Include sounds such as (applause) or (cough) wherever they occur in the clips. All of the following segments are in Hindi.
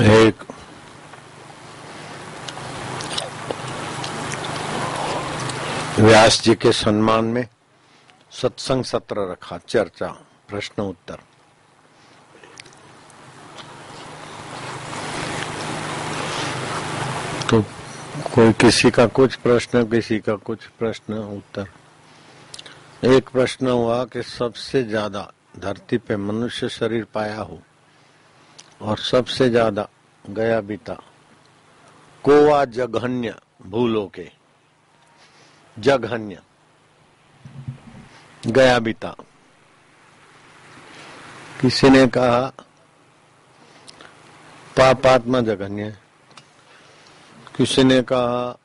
एक व्यास जी के सम्मान में सत्संग सत्र रखा, चर्चा, प्रश्न उत्तर। तो कोई किसी का कुछ प्रश्न, किसी का कुछ प्रश्न, उत्तर। एक प्रश्न हुआ कि सबसे ज़्यादा धरती पे मनुष्य शरीर पाया हो और सबसे ज़्यादा गया बीता। कोवा जघन्य भूलो के। जघन्य। गया बीता। किसी ने कहा, पापात्मा जघन्य। किसी ने कहा,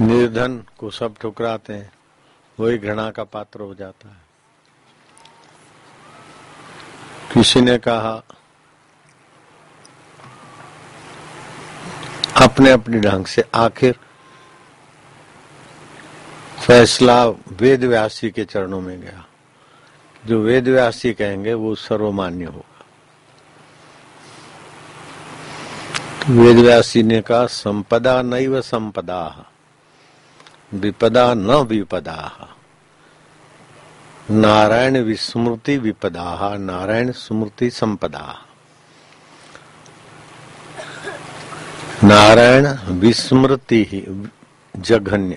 निर्धन को सब ठुकराते हैं, वही घृणा का पात्र हो जाता है। किसी ने कहा, अपने अपने ढंग से आखिर फैसला वेद व्यासी के चरणों में गया। जो वेद व्यासी कहेंगे, वो सर्वमान्य होगा। वेद व्यासी ने कहा, संपदा नैव संपदा, विपदा न विपदा। नारायण विस्मृति विपदा, नारायण स्मृति संपदा। नारायण विस्मृति ही, जघन्य,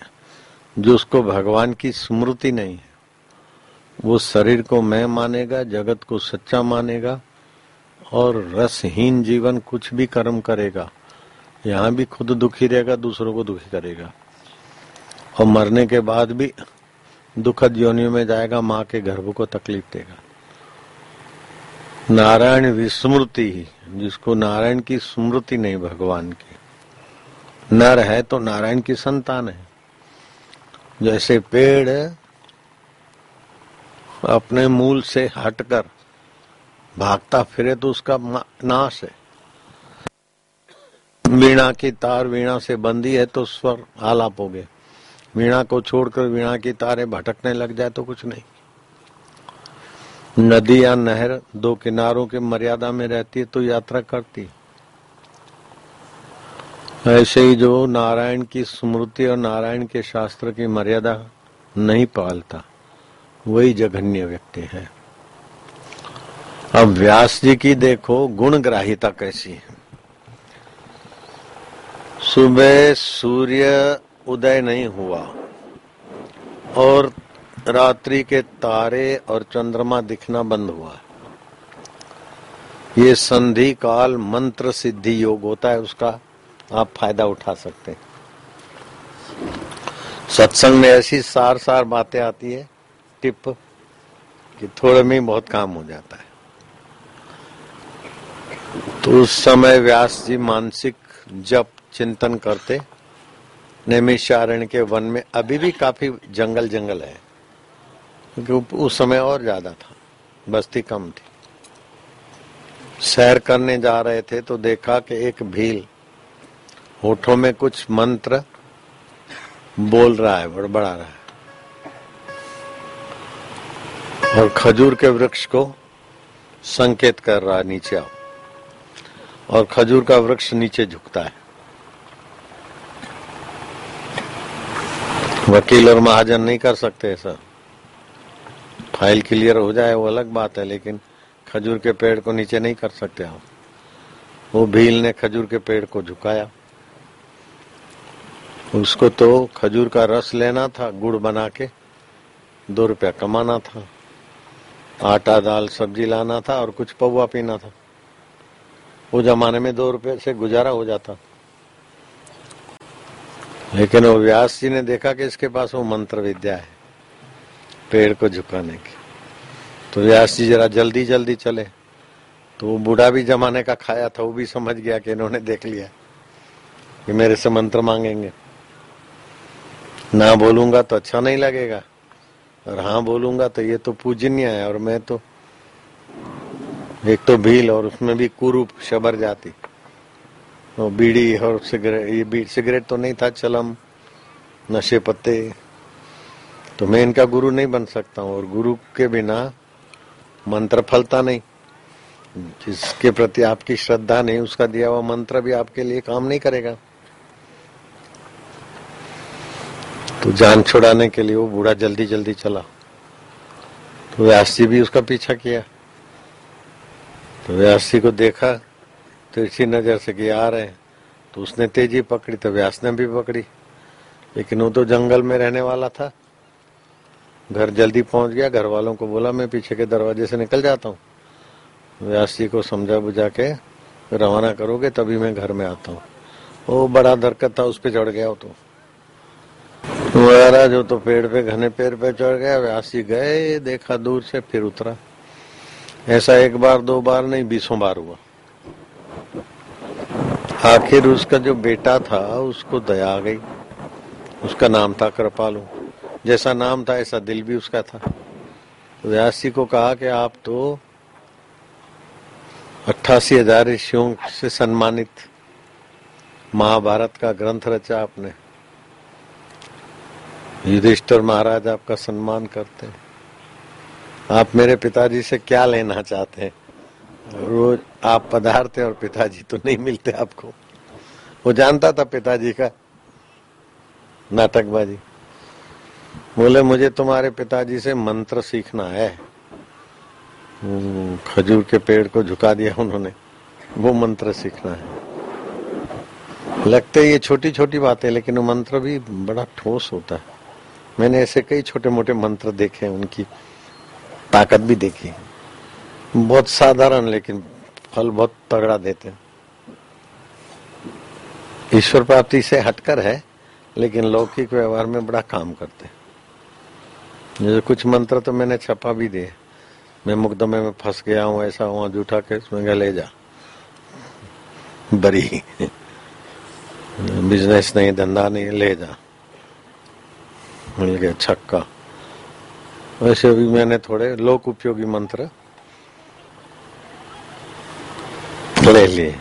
जो उसको भगवान की स्मृति नहीं है, वो शरीर को मैं मानेगा, जगत को सच्चा मानेगा, और रसहीन जीवन कुछ भी कर्म करेगा, यहाँ भी खुद दुखी रहेगा, दूसरों को दुखी करेगा। और मरने के बाद भी दुखद योनियों में जाएगा, माँ के गर्भ को तकलीफ़ देगा। नारायण विस्मृति, जिसको नारायण की स्मृति नहीं भगवान की। नर है तो नारायण की संतान है। जैसे पेड़ अपने मूल से हटकर भागता फिरे तो उसका नाश है। वीणा की तार वीणा से बंदी है तो स्वर आलाप हो गए वीणा को छोड़कर वीणा की तारे भटकने लग जाए तो कुछ नहीं। नदी या नहर दो किनारों के मर्यादा में रहती है तो यात्रा करती ऐसे ही जो नारायण की स्मृति और नारायण के शास्त्र की मर्यादा नहीं पालता, वही जघन्य व्यक्ति है। अब व्यास जी की देखो, गुण ग्राहिता कैसी है। सुबह सूर्य उदय नहीं हुआ। और रात्रि के तारे और चंद्रमा दिखना बंद हुआ। ये संधि काल मंत्र सिद्धि योग होता है, उसका आप फ़ायदा उठा सकते हैं। सत्संग में ऐसी सार सार बातें आती है, टिप, कि थोड़े में बहुत काम हो जाता है। तो उस समय व्यास जी मानसिक जप चिंतन करते। नैमिषारण्य के वन में अभी भी काफ़ी जंगल जंगल है। क्योंकि उस समय और ज़्यादा था। बस्ती कम थी। सैर करने जा रहे थे तो देखा कि एक भील होठों में कुछ मंत्र बोल रहा है, बड़बड़ा रहा है। और खजूर के वृक्ष को संकेत कर रहा है, नीचे आओ। और खजूर का वृक्ष नीचे झुकता है। वकील और महाजन नहीं कर सकते ऐसा। फ़ाइल क्लियर हो जाए वो अलग बात है, लेकिन खजूर के पेड़ को नीचे नहीं कर सकते हम। वो भील ने खजूर के पेड़ को झुकाया। उसको तो खजूर का रस लेना था, गुड़ बना के, दो रुपया कमाना था, आटा, दाल, सब्ज़ी लाना था और कुछ पौवा पीना था। वो जमाने में दो रुपये से गुजारा हो जाता। लेकिन वो व्यास जी ने देखा कि इसके पास वो मंत्र विद्या है, पेड़ को झुकाने की। तो व्यास जी जरा जल्दी जल्दी चले। तो वो बूढ़ा भी जमाने का खाया था, वो भी समझ गया कि इन्होंने देख लिया कि मेरे से मंत्र मांगेंगे। ना बोलूँगा तो अच्छा नहीं लगेगा, और हाँ बोलूँगा तो ये तो पूजनीय है, और मैं तो एक तो भील और उसमें भी कुरूप शबर जाती। तो बीड़ी और सिगरेट ये बीड़ी सिगरेट तो नहीं था, चलम, नशे पत्ते। तो मैं इनका गुरु नहीं बन सकता हूँ, और गुरु के बिना मंत्र फलता नहीं। जिसके प्रति आपकी श्रद्धा नहीं, उसका दिया हुआ मंत्र भी आपके लिए काम नहीं करेगा। तो जान छुड़ाने के लिए वो बूढ़ा जल्दी जल्दी चला। तो व्यास जी भी उसका पीछा किया। तो व्यास जी को देखा तो इसी नज़र से कि आ रहे हैं। तो उसने तेज़ी पकड़ी तो व्यास ने भी पकड़ी। लेकिन वो तो जंगल में रहने वाला था। घर जल्दी पहुँच गया। घर वालों को बोला, मैं पीछे के दरवाजे से निकल जाता हूँ। व्यास जी को समझा बुझा के, रवाना करोगे, तभी मैं घर में आता हूँ। वो बड़ा दरकत था, उस पर चढ़ गया तो। महाराज वो तो पेड़ पे, घने पेड़ पे चढ़ गया। व्यास जी गए, देखा दूर से, फिर उतरा। ऐसा एक बार, दो बार नहीं, बीसों बार हुआ। आखिर उसका जो बेटा था, उसको दया आ गई। उसका नाम था कृपालू। जैसा नाम था, ऐसा दिल भी उसका था। तो व्यास जी को कहा कि आप तो अट्ठासी हज़ार ऋषियों से सम्मानित महाभारत का ग्रंथ रचा आपने। युधिष्ठर महाराज आपका सम्मान करते हैं। आप मेरे पिताजी से क्या लेना चाहते हैं? रोज आप पधारते और पिताजी तो नहीं मिलते आपको। वो जानता था पिताजी का नाटकबाजी। बोले मुझे तुम्हारे पिताजी से मंत्र सीखना है। हम्म, खजूर के पेड़ को झुका दिया उन्होंने। वो मंत्र सीखना है। लगते ये छोटी छोटी बातें लेकिन वो मंत्र भी बड़ा ठोस होता है। मैंने ऐसे कई छोटे मोटे मंत्र देखे उनकी ताकत भी देखी बहुत साधारण, लेकिन फल बहुत तगड़ा देते ईश्वर प्राप्ति से हटकर है, लेकिन लौकिक व्यवहार में बड़ा काम करते हैं। जैसे कुछ मंत्र तो मैंने छपा भी दिए। मैं मुकदमे में फंस गया हूँ, ऐसा हुआ जूठा के उसमें ले जा। बरी। बिज़नेस नहीं, धंधा नहीं, ले जा। मिल गया, छक्का। वैसे भी मैंने थोड़े लोक उपयोगी मंत्र ले लिए।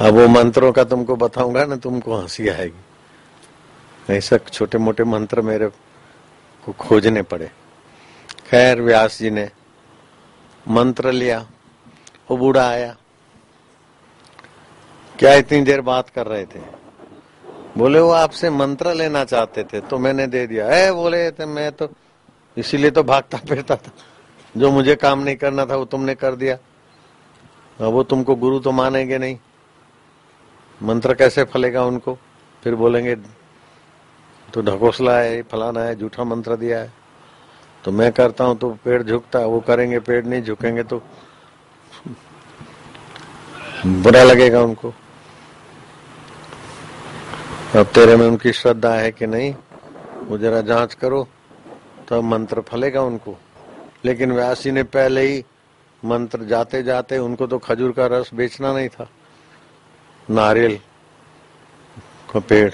अब वो मंत्रों का तुमको बताऊँगा ना, तुमको हँसी आएगी। ऐसा छोटे मोटे मंत्र मेरे को खोजने पड़े। खैर, व्यास जी ने मंत्र लिया, वो बूढ़ा आया। क्या इतनी देर बात कर रहे थे? बोले, वो आपसे मंत्र लेना चाहते थे तो मैंने दे दिया। है बोले थे मैं तो इसीलिए तो भागता फिरता था। जो मुझे काम नहीं करना था, वो तुमने कर दिया। अब वो तुमको गुरु तो मानेंगे नहीं। मंत्र कैसे फलेगा उनको? फिर बोलेंगे तो ढकोसला है फलाना है, झूठा मंत्र दिया है। तो मैं करता हूँ तो पेड़ झुकता है, वो करेंगे, पेड़ नहीं झुकेंगे तो (laughs) बुरा लगेगा उनको। अब तेरे में उनकी श्रद्धा है कि नहीं, वो जरा जाँच करो तो मंत्र फलेगा उनको। लेकिन व्यासी ने पहले ही मंत्र जाते जाते उनको तो खजूर का रस बेचना नहीं था। नारियल का पेड़,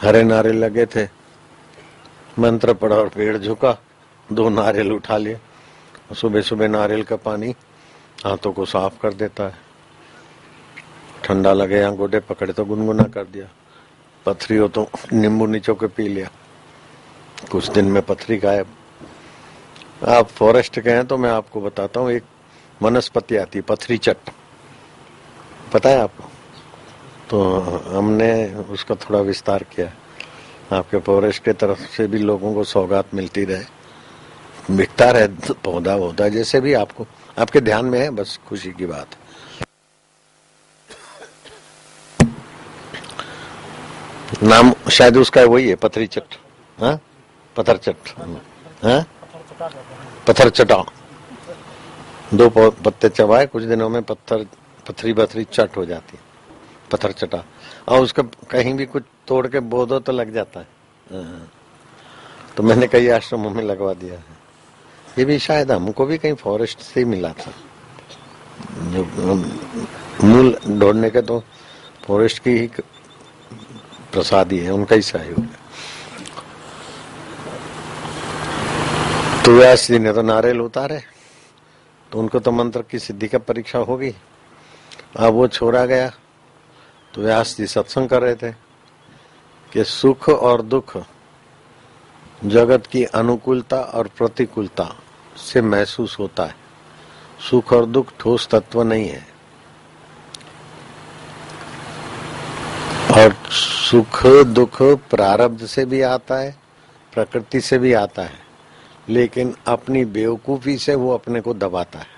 हरे नारियल लगे थे। मंत्र पड़ा और पेड़ झुका, दो नारियल उठा लिए। सुबह सुबह नारियल का पानी हाथों को साफ़ कर देता है। ठंडा लगे या गोडे पकड़े तो गुनगुना कर दिया। पथरी हो तो नींबू नीचो के पी लिया। कुछ दिन में पथरी गायब। आप फॉरेस्ट के हैं तो मैं आपको बताता हूँ, एक वनस्पति आती है, पथरी चट। पता है आपको? तो हमने उसका थोड़ा विस्तार किया। आपके फॉरेस्ट के तरफ़ से भी लोगों को सौगात मिलती रहे। बिकता रहे, पौधा होता जैसे भी आपको। आपके ध्यान में है, बस खुशी की बात। नाम शायद उसका वही है, पथरी चट। हाँ? पत्थर चट। हाँ? पत्थर चटा। दो पत्ते चबाए, कुछ दिनों में पत्थर पथरी पथरी चट हो जाती है। पत्थर चटा। और उसका कहीं भी कुछ तोड़ के बोधो तो लग जाता है। हाँ। तो मैंने कई आश्रमों में लगवा दिया है। ये भी शायद हमको भी कहीं फॉरेस्ट से ही मिला था। जो, मूल ढूँढने के तो फॉरेस्ट की ही प्रसादी है, उनका ही सहयोग है। तो व्यास जी ने तो नारियल उतारे तो उनको तो मंत्र की सिद्धि का परीक्षा होगी अब वो छोड़ा गया तो व्यास जी सत्संग कर रहे थे कि सुख और दुख, जगत की अनुकूलता और प्रतिकूलता से महसूस होता है। सुख और दुख ठोस तत्व नहीं है। और सुख, दुख प्रारब्ध से भी आता है, प्रकृति से भी आता है। लेकिन अपनी बेवकूफ़ी से वो अपने को दबाता है।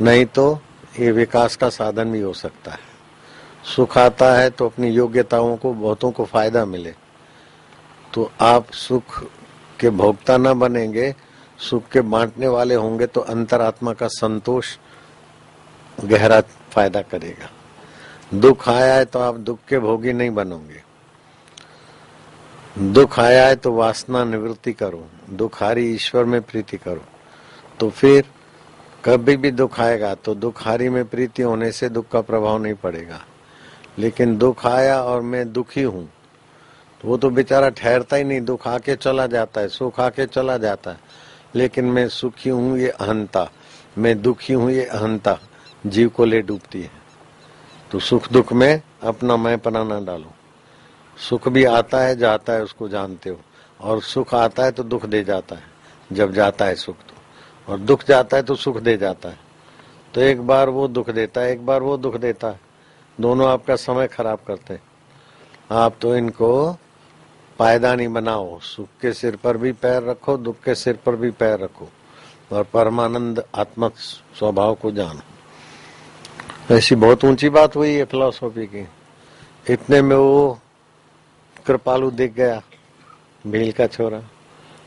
नहीं तो ये विकास का साधन भी हो सकता है। सुख आता है तो अपनी योग्यताओं को, बहुतों को फ़ायदा मिले। तो आप सुख के भोक्ता न बनेंगे, सुख के बांटने वाले होंगे तो अंतरात्मा का संतोष गहरा फ़ायदा करेगा। दुख आया है तो आप दुख के भोगी नहीं बनोगे। दुख आया है तो वासना निवृत्ति करो। दुखारी ईश्वर में प्रीति करो। तो फिर कभी भी दुख आएगा तो दुखारी में प्रीति होने से दुख का प्रभाव नहीं पड़ेगा। लेकिन दुख आया और मैं दुखी हूँ तो वो तो बेचारा ठहरता ही नहीं, दुख आके चला जाता है, सुख आके चला जाता है। लेकिन मैं सुखी हूँ, ये अहंता। मैं दुखी हूँ, ये अहंता। जीव को ले डूबती है। तो सुख दुख में अपना मैं पना ना डालो। सुख भी आता है, जाता है, उसको जानते हो। और सुख आता है तो दुख दे जाता है। जब जाता है सुख तो। और दुख जाता है तो सुख दे जाता है। तो एक बार वो दुख देता है, एक बार वो दुख देता है। दोनों आपका समय खराब करते आप तो इनको पायदानी बनाओ। सुख के सिर पर भी पैर रखो, दुख के सिर पर भी पैर रखो। और परमानंद आत्म स्वभाव को जानो। ऐसी बहुत ऊँची बात हुई है फिलोसॉफी की। इतने में वो कृपालु दिख गया। भील का छोरा,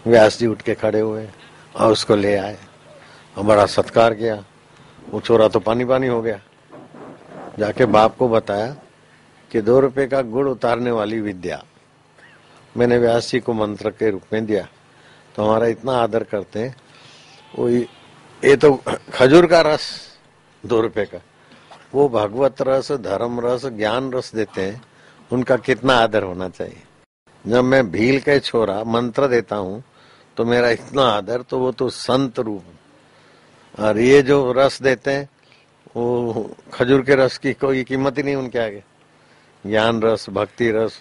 व्यास जी उठ के खड़े हुए और उसको ले आए। और बड़ा सत्कार किया। वो छोरा तो पानी पानी हो गया। जाके बाप को बताया कि दो रुपए का गुड़ उतारने वाली विद्या। मैंने व्यास जी को मंत्र के रूप में दिया। तो हमारा इतना आदर करते हैं। वो ये तो खजूर का रस, दो रुपए का। वो भगवत रस, धर्म रस, ज्ञान रस देते हैं। उनका कितना आदर होना चाहिए। जब मैं भील के छोरा मंत्र देता हूँ तो मेरा इतना आदर तो वो तो संत रूप। और ये जो रस देते हैं, वो खजूर के रस की कोई कीमत ही नहीं उनके आगे। ज्ञान रस, भक्ति रस,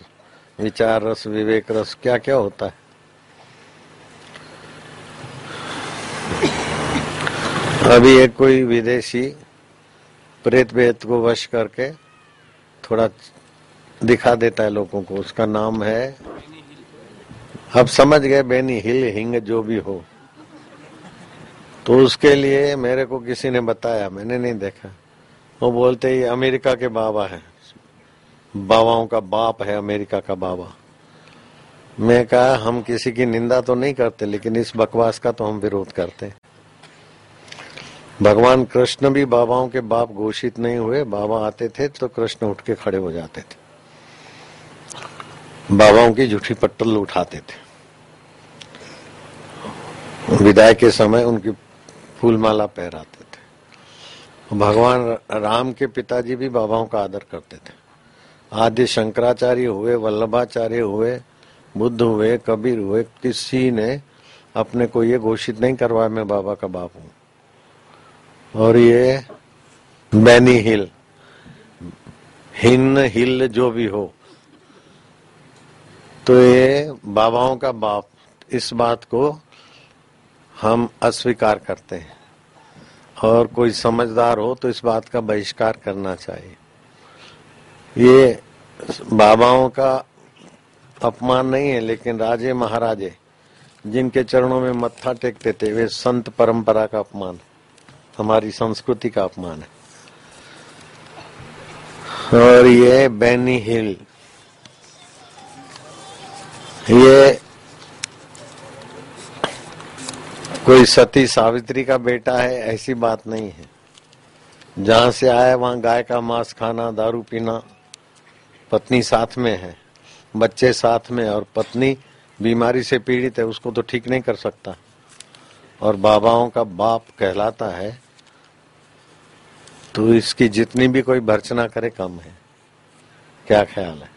विचार रस, विवेक रस क्या क्या होता है। अभी एक कोई विदेशी प्रेत वेत को वश करके थोड़ा दिखा देता है लोगों को। उसका नाम है अब समझ गए, बेनी हिल हिंग जो भी हो। तो उसके लिए मेरे को किसी ने बताया, मैंने नहीं देखा। वो बोलते ही अमेरिका के बाबा है। बाबाओं का बाप है अमेरिका का बाबा। मैं कहा, हम किसी की निंदा तो नहीं करते, लेकिन इस बकवास का तो हम विरोध करते भगवान कृष्ण भी बाबाओं के बाप घोषित नहीं हुए। बाबा आते थे तो कृष्ण उठ के खड़े हो जाते थे। बाबाओं की झूठी पट्टल उठाते थे। विदाई के समय उनकी फूलमाला पहराते थे। भगवान राम के पिताजी भी बाबाओं का आदर करते थे। आदि शंकराचार्य हुए, वल्लभाचार्य हुए, बुद्ध हुए, कबीर हुए, किसी ने अपने को ये घोषित नहीं करवाया, मैं बाबा का बाप हूँ। और ये बैनी हिल हिन हिल जो भी हो तो ये बाबाओं का बाप, इस बात को हम अस्वीकार करते हैं। और कोई समझदार हो तो इस बात का बहिष्कार करना चाहिए। ये बाबाओं का अपमान नहीं है, लेकिन राजे महाराजे, जिनके चरणों में मत्था टेकते थे, वे संत परंपरा का अपमान हमारी संस्कृति का अपमान है। और ये बैनी हिल ये कोई सती सावित्री का बेटा है, ऐसी बात नहीं है। जहाँ से आया, वहाँ गाय का मांस खाना, दारू पीना, पत्नी साथ में है, बच्चे साथ में, और पत्नी बीमारी से पीड़ित है, उसको तो ठीक नहीं कर सकता। और बाबाओं का बाप कहलाता है तो इसकी जितनी भी कोई भर्चना करे, कम है। क्या ख्याल है?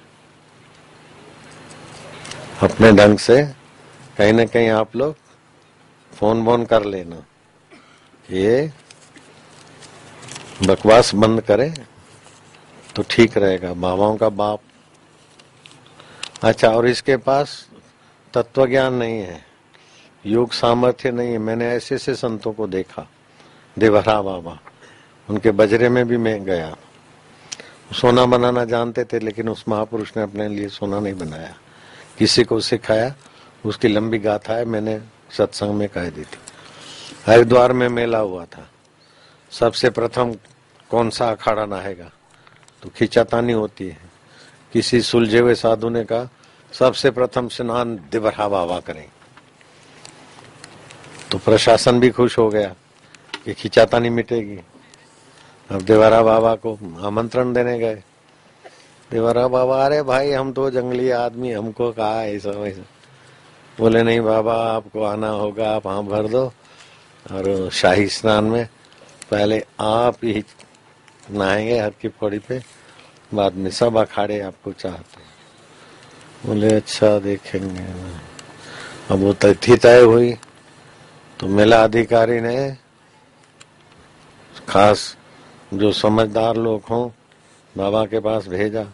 अपने ढंग से कहीं ना कहीं आप लोग फ़ोन बोन कर लेना। ये बकवास बंद करे तो ठीक रहेगा। बाबाओं का बाप। अच्छा और इसके पास तत्व ज्ञान नहीं है। योग सामर्थ्य नहीं है। मैंने ऐसे ऐसे संतों को देखा। देवरा बाबा। उनके बजरे में भी मैं गया। सोना बनाना जानते थे, लेकिन उस महापुरुष ने अपने लिए सोना नहीं बनाया। किसी को सिखाया, उसकी लंबी गाथा है, मैंने सत्संग में कह दी थी। हरिद्वार में मेला हुआ था। सबसे प्रथम कौन सा अखाड़ा नहाएगा? तो खिंचातानी होती है। किसी सुलझे हुए साधु ने कहा, सबसे प्रथम स्नान दिवरहा बाबा करें। तो प्रशासन भी खुश हो गया कि खिंचातानी मिटेगी। अब देवरा बाबा को आमंत्रण देने गए। देवरा बाबा, अरे भाई, हम तो जंगली आदमी, हमको कहा ऐसा, वैसा। बोले, नहीं बाबा, आपको आना होगा, आप हाँ भर दो। और शाही स्नान में पहले आप ही नहाएँगे हर की पौड़ी पे, बाद में सब अखाड़े आपको चाहते बोले अच्छा देखेंगे। अब वो तिथि तय हुई तो मेला अधिकारी ने खास जो समझदार लोग हों, बाबा के पास भेजा।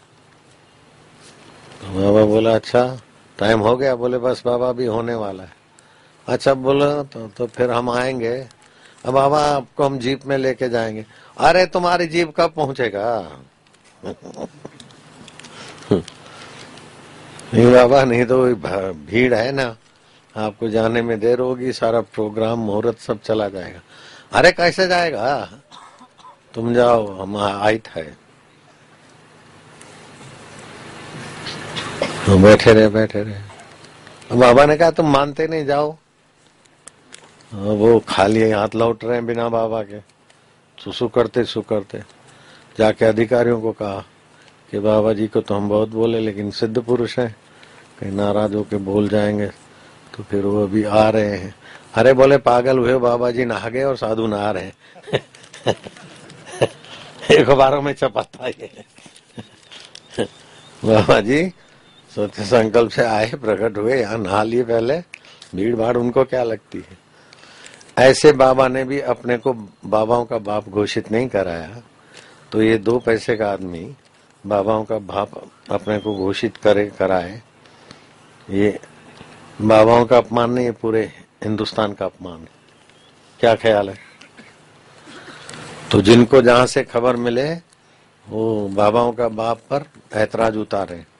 तो बाबा बोला अच्छा टाइम हो गया। बोले बस बाबा भी होने वाला है। अच्छा बोलो तो, तो फिर हम आएँगे। अब बाबा आपको हम जीप में लेके जाएँगे। अरे तुम्हारी जीप कब पहुंचेगा? (laughs) नहीं बाबा नहीं तो भीड़ है ना। आपको जाने में देर होगी सारा प्रोग्राम मुहूर्त सब चला जाएगा। अरे कैसे जाएगा? तुम जाओ हम आई थे तो बैठे रहे बैठे रहे। बाबा ने कहा, तुम मानते नहीं, जाओ। वो खाली हाथ लौट रहे हैं बिना बाबा के। सुसु करते सु करते जाके अधिकारियों को कहा कि बाबा जी को तो हम बहुत बोले, लेकिन सिद्ध पुरुष है। कहीं नाराज़ होके बोल जाएँगे तो फिर वो अभी आ रहे हैं। अरे बोले, पागल हुए बाबा जी नहा गए और साधु नहा रहे हैं। (laughs) अखबारों में छपाता ये (laughs) बाबा जी सत्य संकल्प से आए, प्रकट हुए, यहाँ नहा लिए पहले। भीड़ भाड़ उनको क्या लगती है? ऐसे बाबा ने भी अपने को बाबाओं का बाप घोषित नहीं कराया। तो ये दो पैसे का आदमी बाबाओं का बाप अपने को घोषित करे, कराए। ये बाबाओं का अपमान नहीं है पूरे हिंदुस्तान का अपमान है। क्या ख्याल है? तो जिनको जहाँ से खबर मिले, वो बाबाओं का बाप पर ऐतराज उतारे।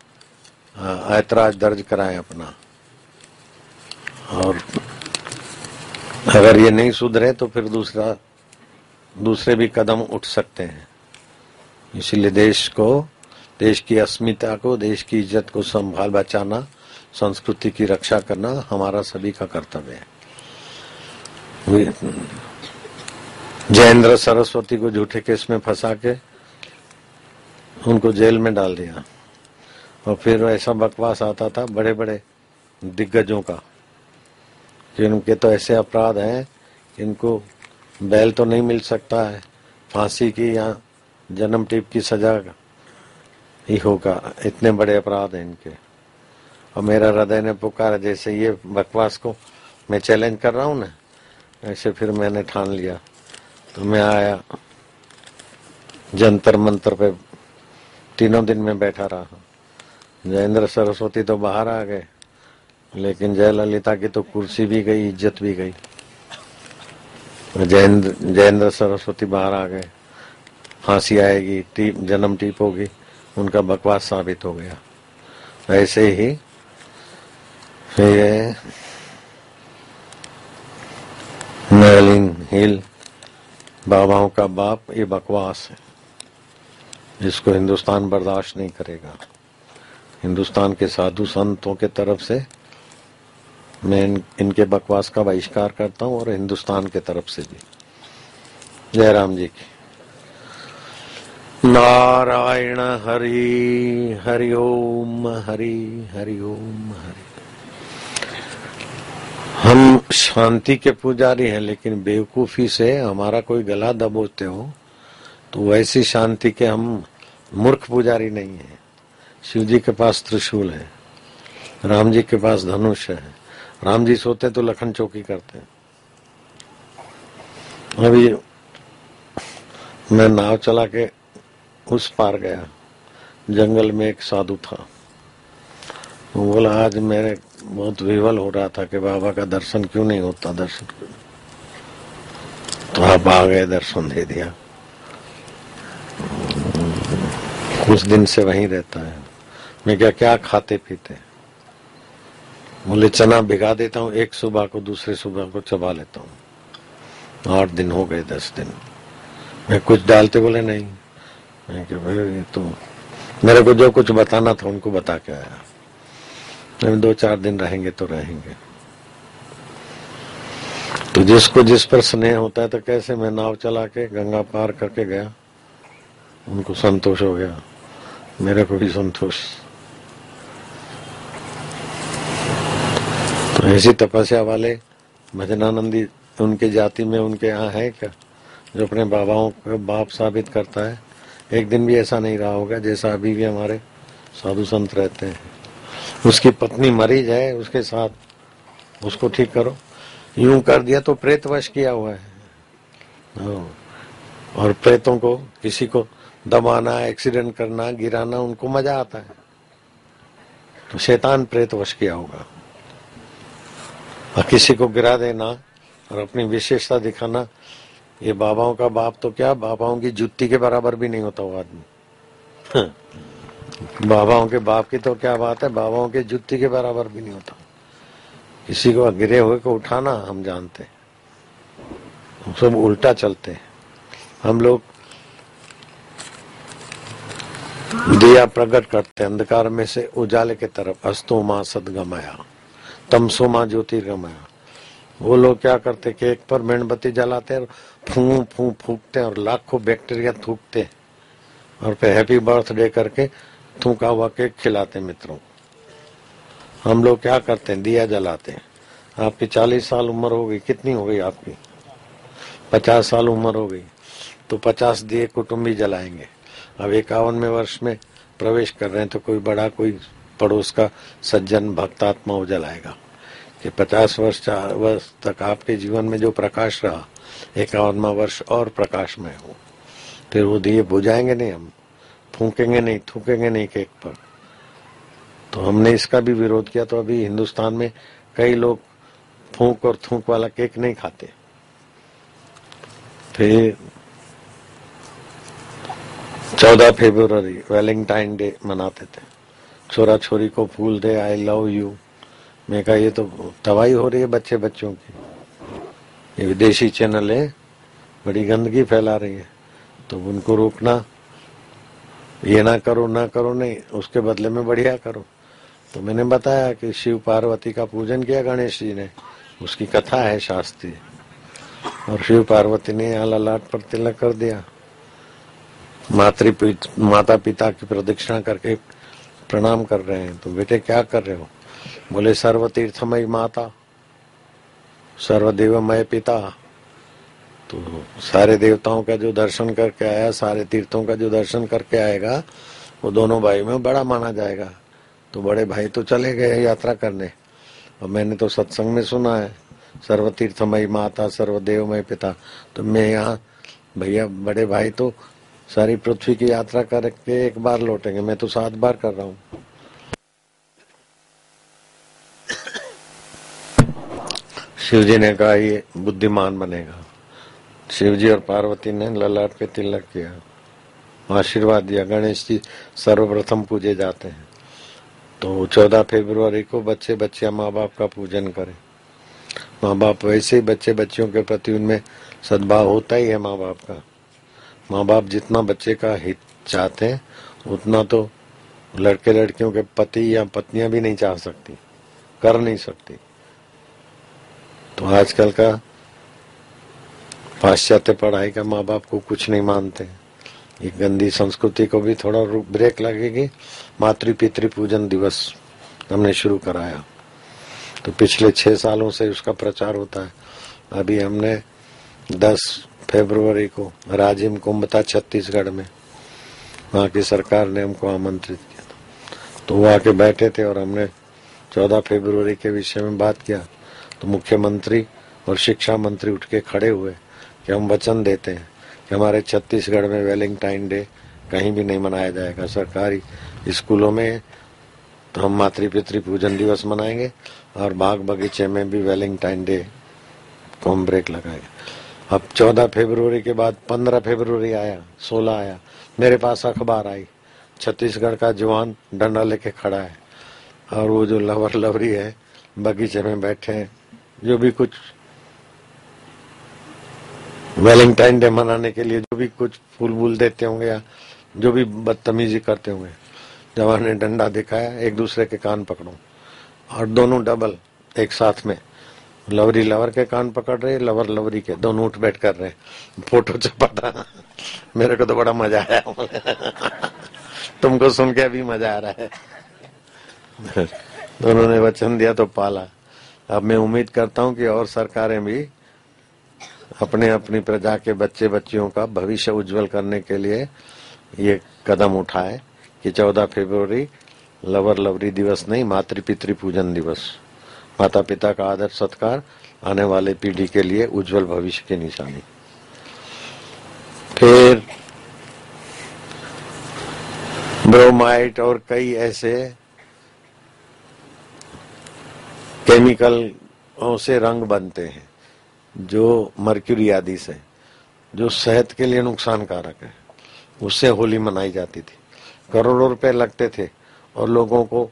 ऐतराज दर्ज कराएँ अपना। और अगर ये नहीं सुधरे तो फिर दूसरा, दूसरे भी कदम उठ सकते हैं। इसीलिए देश को, देश की अस्मिता को, देश की इज़्ज़त को संभाल बचाना, संस्कृति की रक्षा करना हमारा सभी का कर्तव्य है। जयेंद्र सरस्वती को झूठे केस में फंसा के उनको जेल में डाल दिया। और फिर ऐसा बकवास आता था बड़े बड़े दिग्गजों का, कि उनके तो ऐसे अपराध हैं, इनको बैल तो नहीं मिल सकता है, फांसी की या जन्म टीप की सजा ही होगा, इतने बड़े अपराध हैं इनके। और मेरा हृदय ने पुकारा, जैसे ये बकवास को मैं चैलेंज कर रहा हूँ ना, ऐसे फिर मैंने ठान लिया। तो मैं आया, जंतर मंतर पे, तीनों दिन में बैठा रहा जयेंद्र सरस्वती तो बाहर आ गए, लेकिन जयललिता की तो कुर्सी भी गई, इज़्ज़त भी गई। जयेंद्र जयेंद्र सरस्वती बाहर आ गए। फांसी आएगी टीप जन्म टीप होगी, उनका बकवास साबित हो गया। ऐसे ही ये हिल बाबाओं का बाप, ये बकवास है, जिसको हिंदुस्तान बर्दाश्त नहीं करेगा। हिंदुस्तान के साधु संतों के तरफ़ से मैं इन, इनके बकवास का बहिष्कार करता हूँ और हिंदुस्तान के तरफ़ से भी। जयराम जी की। नारायण हरि हरि ओम हरि हरि ओम हरि। हम शांति के पुजारी हैं लेकिन बेवकूफ़ी से हमारा कोई गला दबोते हो तो वैसी शांति के हम मूर्ख पुजारी नहीं है। शिव जी के पास त्रिशूल है, राम जी के पास धनुष है। राम जी सोते तो लखन चौकी करते हैं। अभी मैं नाव चला के उस पार गया। जंगल में एक साधु था। वो बोला, आज मेरे बहुत विवल हो रहा था कि बाबा का दर्शन क्यों नहीं होता, दर्शन तो आप आ गए, दर्शन दे दिया। कुछ दिन से वहीं रहता है। मैं क्या क्या खाते पीते बोले चना भिगा देता हूँ, एक सुबह को दूसरे सुबह को चबा लेता हूँ। आठ दिन हो गए, दस दिन। मैं कुछ डालते बोले, नहीं। मैं क्या भाई तो मेरे को जो कुछ बताना था, उनको बता के आया। दो चार दिन रहेंगे तो रहेंगे। तो जिसको जिस पर स्नेह होता है तो कैसे मैं नाव चला के, गंगा पार करके गया? उनको संतोष हो गया। मेरे को भी संतोष तो ऐसी तपस्या वाले भजनानंदी, उनके जाति में उनके यहाँ है क्या? जो अपने बाबाओं का बाप साबित करता है। एक दिन भी ऐसा नहीं रहा होगा जैसा अभी भी हमारे साधु संत रहते हैं। उसकी पत्नी मरी जाए, उसके साथ उसको ठीक करो। यूँ कर दिया तो प्रेत वश किया हुआ है। हाँ। और प्रेतों को, किसी को दबाना, एक्सीडेंट करना, गिराना, उनको मज़ा आता है। तो शैतान प्रेत वश किया होगा। और किसी को गिरा देना और अपनी विशेषता दिखाना, ये बाबाओं का बाप तो क्या? बाबाओं की जुत्ती के बराबर भी नहीं होता वो आदमी। हाँ। बाबाओं के बाप की तो क्या बात है? बाबाओं के जुत्ती के बराबर भी नहीं होता। किसी को गिरे हुए को उठाना, हम जानते सब उल्टा चलते हम लोग दिया प्रकट करते अंधकार में से उजाले के तरफ़, अस्तो माँ सदगमाया। तमसो माँ ज्योतिर्गमया। वो लोग क्या करते कि एक पर मेणबत्ती जलाते और फू फू, फूकते और लाखों बैक्टीरिया थूकते और फिर हैप्पी बर्थडे करके थूका हुआ केक खिलाते मित्रों। हम लोग क्या करते हैं? दिया जलाते हैं। आपकी चालीस साल उम्र हो गई। कितनी हो गई आपकी? पचास साल उम्र हो गई। तो पचास दिए कुटुम्बी जलाएँगे। अब इक्यावन में वर्ष में प्रवेश कर रहे हैं तो कोई बड़ा, कोई पड़ोस का सज्जन भक्तात्मा वो जलाएगा कि पचास वर्ष, चार वर्ष तक आपके जीवन में जो प्रकाश रहा इक्यावनवा वर्ष और प्रकाश में हो। फिर वो दिए बुझाएँगे नहीं हम, फूकेंगे नहीं, थूकेंगे नहीं केक पर। तो हमने इसका भी विरोध किया तो अभी हिंदुस्तान में कई लोग फूक और थूक वाला केक नहीं खाते। फिर चौदह फरवरी वैलेंटाइन डे मनाते थे। छोरा छोरी को फूल दे आई लव यू मैं कहा, ये तो तबाही हो रही है बच्चे बच्चों की। ये विदेशी चैनल है, बड़ी गंदगी फैला रही है। तो उनको रोकना, ये ना करो ना करो, नहीं, उसके बदले में बढ़िया करो। तो मैंने बताया कि शिव पार्वती का पूजन किया गणेश जी ने। उसकी कथा है शास्त्री और शिव पार्वती ने यहाँ ललाट पर तिलक कर दिया। मातृ माता पिता की प्रदक्षिणा करके प्रणाम कर रहे हैं। तो बेटे, क्या कर रहे हो? बोले सर्व तीर्थमय माता, सर्वदेवमय पिता। तो सारे देवताओं का जो दर्शन करके आया, सारे तीर्थों का जो दर्शन करके आएगा, वो दोनों भाई में बड़ा माना जाएगा। तो बड़े भाई तो चले गए यात्रा करने। और मैंने तो सत्संग में सुना है सर्व तीर्थमय माता, सर्वदेवमय पिता। तो मैं यहाँ, भैया, बड़े भाई तो सारी पृथ्वी की यात्रा करके एक बार लौटेंगे। मैं तो सात बार कर रहा हूँ। शिव जी ने कहा, ये बुद्धिमान बनेगा। शिव जी और पार्वती ने ललाट पे तिलक किया। आशीर्वाद दिया। गणेश जी सर्वप्रथम पूजे जाते हैं। तो चौदह फरवरी को बच्चे बच्चियाँ माँ बाप का पूजन करें। माँ बाप वैसे ही बच्चे बच्चियों के प्रति उनमें सद्भाव होता ही है माँ बाप का। माँ बाप जितना बच्चे का हित चाहते हैं, उतना तो लड़के लड़कियों के पति या पत्नियाँ भी नहीं चाह सकती, कर नहीं सकती। तो आजकल का पाश्चात्य पढ़ाई का माँ बाप को कुछ नहीं मानते। ये गंदी संस्कृति को भी थोड़ा ब्रेक लगेगी। मातृ पितृ पूजन दिवस हमने शुरू कराया। तो पिछले छह सालों से उसका प्रचार होता है। अभी हमने 10 फरवरी को, राजिम कुंभ था छत्तीसगढ़ में। वहाँ की सरकार ने हमको आमंत्रित किया था। तो वो आके बैठे थे और हमने 14 फरवरी के विषय में बात किया। तो मुख्यमंत्री और शिक्षा मंत्री उठ के खड़े हुए कि हम वचन देते हैं कि हमारे छत्तीसगढ़ में वेलिंगटाइन डे कहीं भी नहीं मनाया जाएगा। सरकारी स्कूलों में तो हम मातृ पितृ पूजन दिवस मनाएँगे और बाग बगीचे में भी वेलिंगटाइन डे को हम ब्रेक लगाएँगे। अब चौदह फरवरी के बाद पंद्रह फरवरी आया, सोलह आया। मेरे पास अखबार आई, छत्तीसगढ़ का जवान डंडा लेके खड़ा है। और वो जो लवर लवरी है, बगीचे में बैठे हैं, जो भी कुछ वैलेंटाइन डे मनाने के लिए, जो भी कुछ फूल वूल देते होंगे या जो भी बदतमीजी करते होंगे, जवान ने डंडा दिखाया, एक दूसरे के कान पकड़ो। और दोनों डबल एक साथ में। लवरी लवर के कान पकड़ रहे, लवर लवरी के दोनों उठ बैठ कर रहे। फ़ोटो था मेरे को तो बड़ा मज़ा आया। तुमको सुन के अभी मज़ा आ रहा है। दोनों ने वचन दिया तो पाला। अब मैं उम्मीद करता हूँ कि और सरकारें भी अपने अपनी प्रजा के बच्चे बच्चियों का भविष्य उज्जवल करने के लिए ये कदम उठाए कि 14 फरवरी लवर लवरी दिवस नहीं मातृ पितृ पूजन दिवस। माता पिता का आदर, सत्कार आने वाले पीढ़ी के लिए उज्जवल भविष्य की निशानी। फिर ब्रोमाइट और कई ऐसे केमिकल से रंग बनते हैं, जो मर्क्यूरी आदि से, जो सेहत के लिए नुकसानकारक है। उससे होली मनाई जाती थी। करोड़ों रुपए लगते थे और लोगों को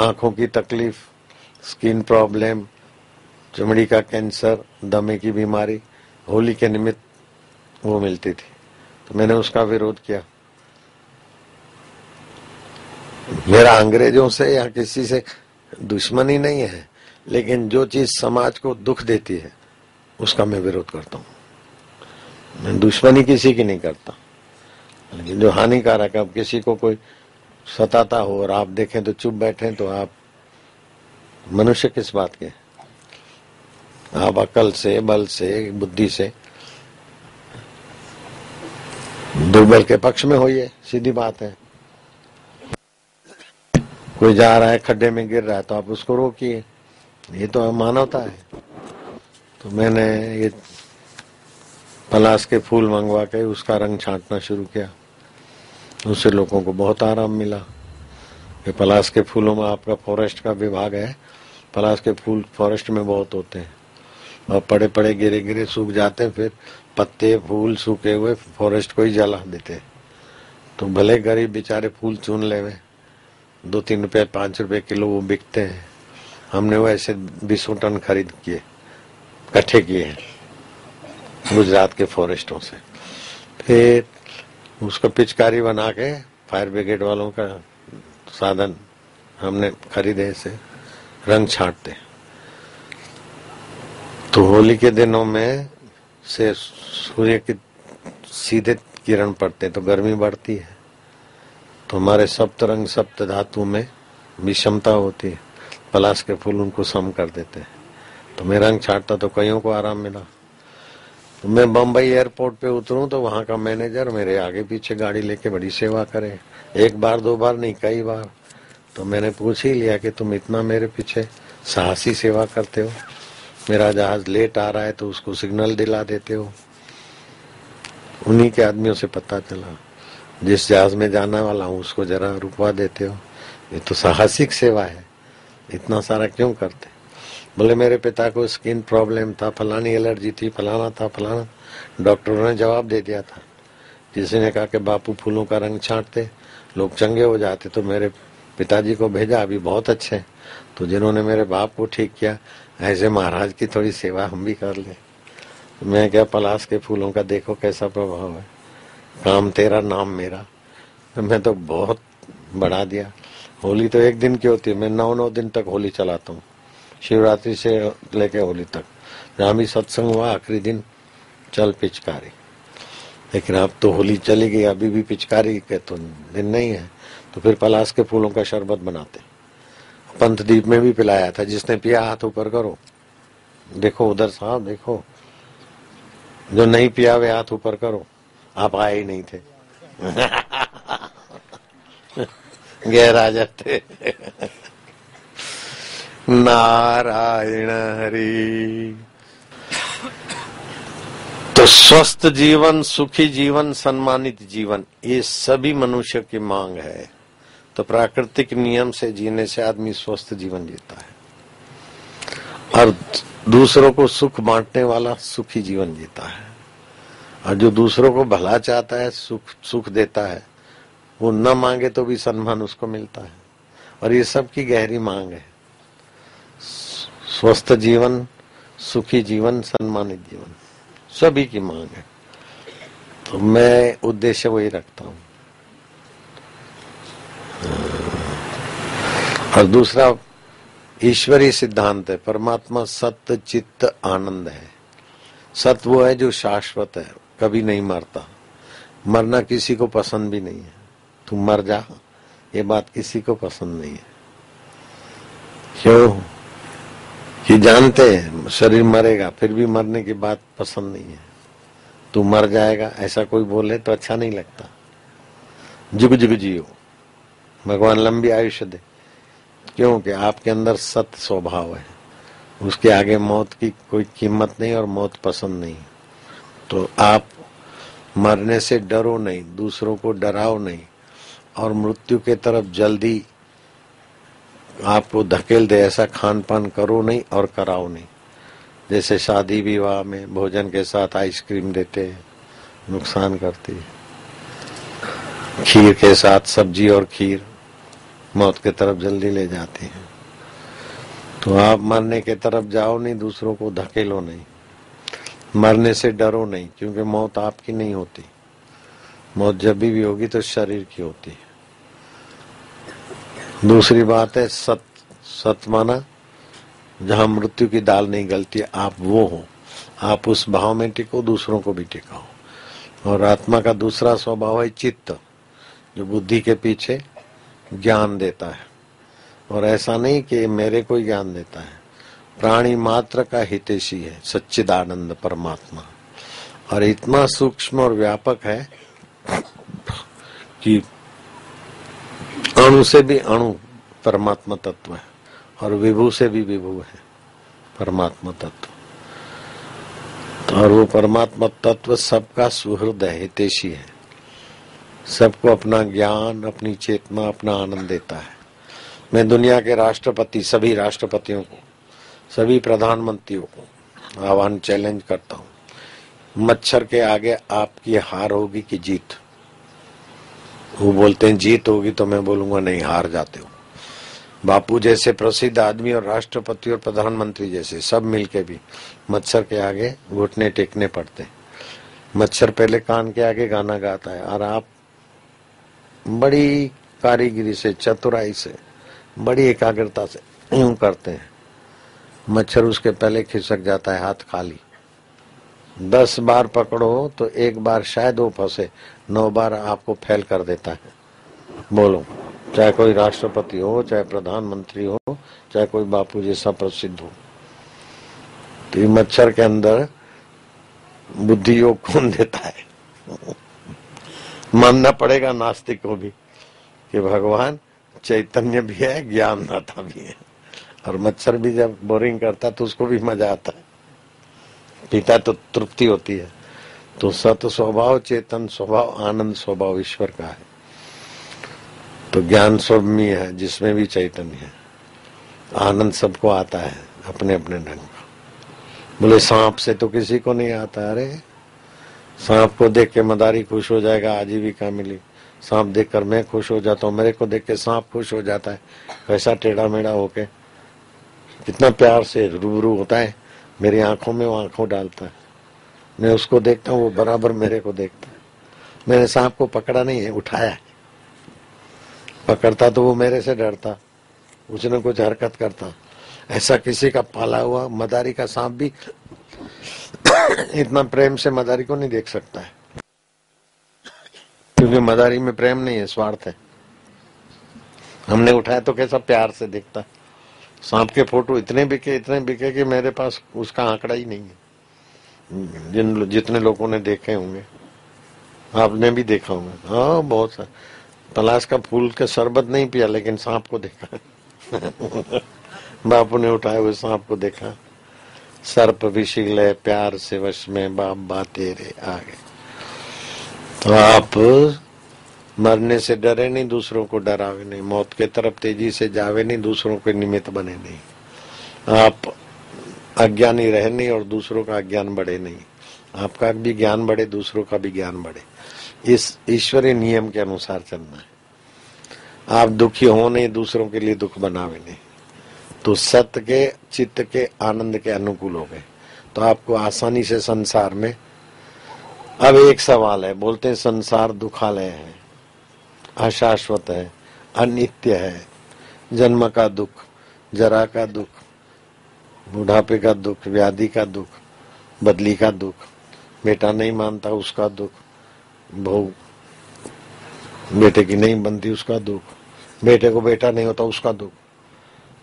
आँखों की तकलीफ़ स्किन प्रॉब्लम, चमड़ी का कैंसर, दमे की बीमारी, होली के निमित्त वो मिलती थी। तो मैंने उसका विरोध किया। मेरा अंग्रेज़ों से या किसी से दुश्मनी नहीं है, लेकिन जो चीज़ समाज को दुख देती है, उसका मैं विरोध करता हूँ। मैं दुश्मनी किसी की नहीं करता। लेकिन जो हानिकारक है, अब किसी को कोई सताता हो और आप देखें तो चुप बैठे तो आप मनुष्य किस बात के? आप अकल से, बल से, बुद्धि से। दुर्बल के पक्ष में होइए सीधी बात है। कोई जा रहा है, खड्डे में गिर रहा है तो आप उसको रोकिए। ये तो मानवता है। तो मैंने ये पलास के फूल मंगवा के उसका रंग छांटना शुरू किया। उससे लोगों को बहुत आराम मिला। ये पलाश के फूलों में आपका फॉरेस्ट का विभाग है। पलाश के फूल फॉरेस्ट में बहुत होते हैं। और पड़े पड़े गिरे गिरे सूख जाते हैं, फिर पत्ते, फूल सूखे हुए फॉरेस्ट को ही जला देते तो भले गरीब बेचारे फूल चुन ले हुए दो तीन रुपए, पाँच रुपए किलो वो बिकते हैं। हमने वो ऐसे बीसों टन खरीद किए, इकट्ठे किए हैं, गुजरात के फॉरेस्टों से। फिर उसको पिचकारी बना के फायर ब्रिगेड वालों का साधन हमने खरीदे से रंग छाटते तो होली के दिनों में से सूर्य की सीधे किरण पड़ते तो गर्मी बढ़ती है। तो हमारे सप्त रंग, सप्त धातु में विषमता होती है। पलाश के फूल उनको सम कर देते हैं। तो मैं रंग छाटता तो कईयों को आराम मिला। तो मैं बम्बई एयरपोर्ट पे उतरूं तो वहाँ का मैनेजर मेरे आगे पीछे गाड़ी लेके बड़ी सेवा करे। एक बार, दो बार नहीं, कई बार। तो मैंने पूछ ही लिया कि तुम इतना मेरे पीछे साहसी सेवा करते हो। मेरा जहाज़ लेट आ रहा है तो उसको सिग्नल दिला देते हो। उन्हीं के आदमियों से पता चला, जिस जहाज़ में जाने वाला हूँ उसको जरा रुकवा देते हो। ये तो साहसिक सेवा है, इतना सारा क्यों करते? बोले, मेरे पिता को स्किन प्रॉब्लम था, फलानी एलर्जी थी, फलाना था, फलाना। डॉक्टरों ने जवाब दे दिया था। किसी ने कहा कि बापू फूलों का रंग छांटते, लोग चंगे हो जाते तो मेरे पिताजी को भेजा, अभी बहुत अच्छे तो जिन्होंने मेरे बाप को ठीक किया, ऐसे महाराज की थोड़ी सेवा हम भी कर ले। मैं क्या पलाश के फूलों का देखो कैसा प्रभाव है। काम तेरा, नाम मेरा। तो मैं तो बहुत बढ़ा दिया। होली तो एक दिन की होती है, मैं नौ नौ दिन तक होली चलाता हूँ। शिवरात्रि से लेके होली तक। जहाँ भी सत्संग हुआ, आखिरी दिन चल पिचकारी। लेकिन अब तो होली चली गई, अभी भी पिचकारी के तो दिन नहीं है। तो फिर पलाश के फूलों का शरबत बनाते। पंथदीप में भी पिलाया था, जिसने पिया, हाथ ऊपर करो। देखो उधर साहब देखो। जो नहीं पिया, वे हाथ ऊपर करो। आप आए ही नहीं थे। गैर आ जाते नारायण हरि। तो स्वस्थ जीवन, सुखी जीवन, सम्मानित जीवन, ये सभी मनुष्य की मांग है। तो प्राकृतिक नियम से जीने से आदमी स्वस्थ जीवन जीता है। और दूसरों को सुख बांटने वाला सुखी जीवन जीता है। और जो दूसरों को भला चाहता है, सुख सुख देता है, वो न मांगे तो भी सम्मान उसको मिलता है। और ये सबकी गहरी मांग है। स्वस्थ जीवन, सुखी जीवन सम्मानित जीवन, सभी की मांग है। तो मैं उद्देश्य वही रखता हूँ। और दूसरा, ईश्वरीय सिद्धांत है, परमात्मा सत्य, चित्त, आनंद है। सत्य वो है जो शाश्वत है, कभी नहीं मरता। मरना किसी को पसंद भी नहीं है। तू मर जा, ये बात किसी को पसंद नहीं है। क्यों? कि जानते हैं, शरीर मरेगा, फिर भी मरने की बात पसंद नहीं है। तू मर जाएगा, ऐसा कोई बोले तो अच्छा नहीं लगता। जुग जुग जियो। भगवान लंबी आयुष्य दे। क्योंकि आपके अंदर सत्य स्वभाव है। उसके आगे मौत की कोई कीमत नहीं और मौत पसंद नहीं। तो आप मरने से डरो नहीं, दूसरों को डराओ नहीं और मृत्यु के तरफ़ जल्दी आपको धकेल दे, ऐसा खान पान करो नहीं और कराओ नहीं। जैसे शादी विवाह में भोजन के साथ आइसक्रीम देते हैं, नुकसान करती है। खीर के साथ सब्ज़ी और खीर। मौत के तरफ़ जल्दी ले जाती है। तो आप मरने के तरफ़ जाओ नहीं दूसरों को धकेलो नहीं। मरने से डरो नहीं क्योंकि मौत आपकी नहीं होती। मौत जब भी, होगी तो शरीर की होती है। दूसरी बात है सत सत माना जहाँ मृत्यु की दाल नहीं गलती आप वो हो। आप उस भाव में टिको दूसरों को भी टिकाओ। और आत्मा का दूसरा स्वभाव है चित्त जो बुद्धि के पीछे ज्ञान देता है। और ऐसा नहीं कि मेरे को ज्ञान देता है। प्राणी मात्र का हितेशी है, सच्चिदानंद परमात्मा। और इतना सूक्ष्म और व्यापक है कि अणु से भी अणु परमात्मा तत्व है, और विभू से भी विभू है, परमात्मा तत्व। और वो परमात्मा तत्व सबका सुहृद है हितेशी है। सबको अपना ज्ञान, अपनी चेतना, अपना आनंद देता है। मैं दुनिया के राष्ट्रपति, सभी राष्ट्रपतियों को, सभी प्रधानमंत्रियों को आह्वान चैलेंज करता हूँ। मच्छर के आगे आपकी हार होगी कि जीत? वो बोलते हैं, जीत होगी तो मैं बोलूँगा, नहीं, हार जाते हो। बापू जैसे प्रसिद्ध आदमी और राष्ट्रपति और प्रधानमंत्री जैसे, सब मिलके भी मच्छर के आगे घुटने टेकने पड़ते मच्छर पहले कान के आगे गाना गाता है, और आप बड़ी कारीगिरी से, चतुराई से, बड़ी एकाग्रता से यूँ करते हैं। मच्छर उसके पहले खिसक जाता है हाथ खाली। दस बार पकड़ो तो एक बार शायद वो फंसे, नौ बार आपको फैल कर देता है। बोलो, चाहे कोई राष्ट्रपति हो, चाहे प्रधानमंत्री हो, चाहे कोई बापू जैसा प्रसिद्ध हो। तो ये मच्छर के अंदर बुद्धि योग कौन देता है? मानना पड़ेगा नास्तिक को भी कि भगवान चैतन्य भी है ज्ञान दाता भी है। और मच्छर भी जब बोरिंग करता तो उसको भी मज़ा आता है। पीता तो तृप्ति होती है। तो सत स्वभाव, चेतन स्वभाव, आनंद स्वभाव ईश्वर का है। तो ज्ञान स्वम्य है, जिसमें भी चैतन्य है। आनंद सबको आता है अपने अपने ढंग का। बोले, सांप से तो किसी को नहीं आता। अरे सांप को देख के मदारी खुश हो जाएगा, आजीविका मिली। सांप देखकर मैं खुश हो जाता हूँ, मेरे को देख के सांप खुश हो जाता है। वैसा टेढ़ा मेढ़ा होके। कितना प्यार से रूबरू होता है, मेरी आँखों में वो आँखों डालता है। मैं उसको देखता हूँ, वो बराबर मेरे को देखता है। मैंने सांप को पकड़ा नहीं है, उठाया है। पकड़ता तो वो मेरे से डरता, कुछ न कुछ हरकत करता। ऐसा किसी का पाला हुआ, मदारी का सांप भी इतना प्रेम से मदारी को नहीं देख सकता है। क्योंकि मदारी में प्रेम नहीं है, स्वार्थ है। हमने उठाया तो कैसा प्यार से देखता। सांप के फ़ोटो इतने बिके इतने बिके कि मेरे पास उसका आंकड़ा ही नहीं है। जिन जितने लोगों ने देखे होंगे। आपने भी देखा होगा। हाँ बहुत सा। पलाश का फूल के शरबत नहीं पिया, लेकिन सांप को देखा। (laughs) बापू ने उठाए हुए सांप को देखा। सर्प विशील प्यार से वश में बाप बाते रे आगे। तो आप मरने से डरे नहीं, दूसरों को डरावे नहीं, मौत के तरफ़ तेज़ी से जावे नहीं, दूसरों के निमित्त बने नहीं। आप अज्ञानी रहे नहीं और दूसरों का अज्ञान बढ़े नहीं। आपका भी ज्ञान बढ़े, दूसरों का भी ज्ञान बढ़े। इस ईश्वरीय नियम के अनुसार चलना है। आप दुखी हो नहीं, दूसरों के लिए दुख बनावे नहीं। तो सत्य के, चित्त के, आनंद के अनुकूल हो गए। तो आपको आसानी से संसार में, अब एक सवाल है, बोलते हैं संसार दुखालय है, अशाश्वत है, अनित्य है, जन्म का दुख, जरा का दुख, बुढ़ापे का दुख, व्याधि का दुख, बदली का दुख, बेटा नहीं मानता उसका दुख, बहू, बेटे की नहीं बनती उसका दुख, बेटे को बेटा नहीं होता उसका दुख।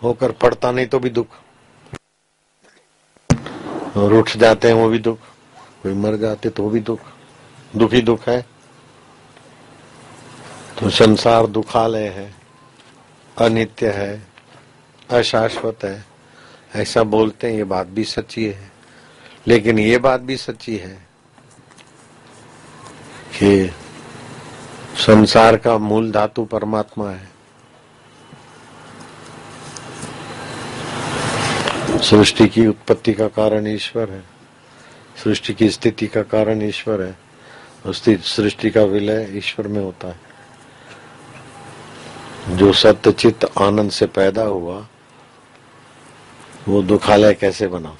होकर पड़ता नहीं तो भी दुख। और उठ जाते हैं वो भी दुख। कोई मर जाते तो भी दुख। दुखी दुख है। तो संसार दुखालय है। अनित्य है। अशाश्वत है। ऐसा बोलते हैं, ये बात भी सच्ची है। लेकिन ये बात भी सच्ची है कि संसार का मूल धातु परमात्मा है। सृष्टि की उत्पत्ति का कारण ईश्वर है। सृष्टि की स्थिति का कारण ईश्वर है। सृष्टि का विलय ईश्वर में होता है। जो सत्य चित्त आनंद से पैदा हुआ, वो दुखालय कैसे बना?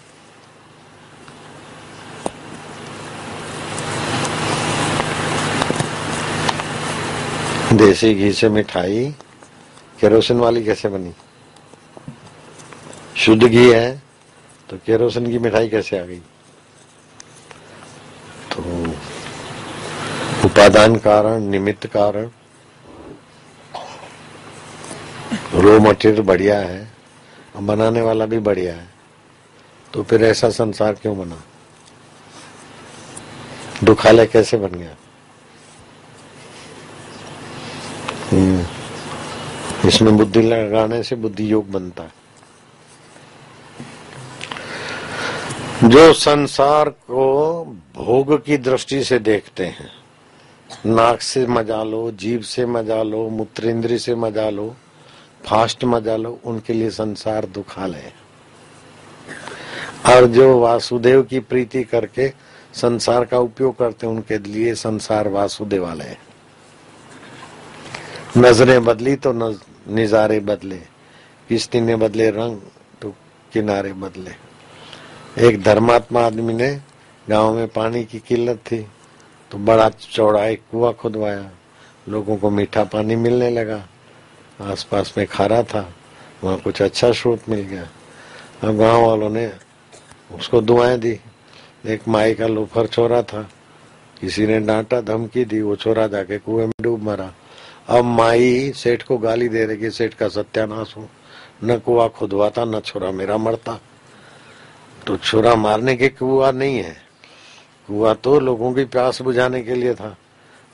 देसी घी से मिठाई, केरोसिन वाली कैसे बनी? शुद्ध घी है तो केरोसिन की मिठाई कैसे आ गई? तो उपादान कारण, निमित्त कारण रो मटेरियल बढ़िया है और बनाने वाला भी बढ़िया है तो फिर ऐसा संसार क्यों बना? दुखालय कैसे बन गया? हम्म। इसमें बुद्धि लगाने से बुद्धि योग बनता है। जो संसार को भोग की दृष्टि से देखते हैं, नाक से मज़ा लो जीव से मज़ा लो मूत्रेंद्र से मज़ा लो, फास्ट मज़ा लो, उनके लिए संसार दुखालय और जो वासुदेव की प्रीति करके संसार का उपयोग करते हैं, उनके लिए संसार वासुदेवालय नज़रें बदली तो नजारे बदले, किस्ती ने बदले, रंग तो किनारे बदले। एक धर्मात्मा आदमी ने गाँव में पानी की किल्लत थी तो बड़ा चौड़ा एक कुआ खुदवाया। लोगों को मीठा पानी मिलने लगा। आसपास में खारा था, वहाँ कुछ अच्छा स्रोत मिल गया। अब गाँव वालों ने उसको दुआएँ दी। एक माई का लोफर छोरा था। किसी ने डांटा, धमकी दी, वो छोरा जाके कुएँ में डूब मरा। अब माई सेठ को गाली दे रही सेठ का सत्यानाश हो। न कुआ खुदवाता, न छोरा मेरा मरता। तो छोरा मारने के कुआ नहीं है। कुआ तो लोगों की प्यास बुझाने के लिए था।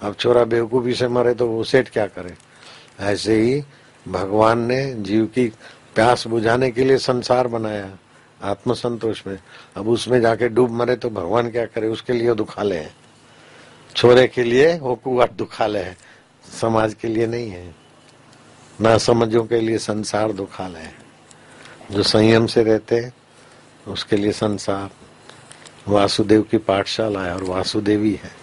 अब छोरा बेवकूफ़ी से मरे तो वो सेठ क्या करे? ऐसे ही भगवान ने जीव की प्यास बुझाने के लिए संसार बनाया आत्म संतोष में। अब उसमें जाके डूब मरे तो भगवान क्या करे? उसके लिए दुखाले है। छोरे के लिए वो कुआ दुखाले है। समाज के लिए नहीं है। ना समझों के लिए संसार दुखालय है। जो संयम से रहते उसके लिए संसार। वासुदेव की पाठशाला है और वासुदेवी है।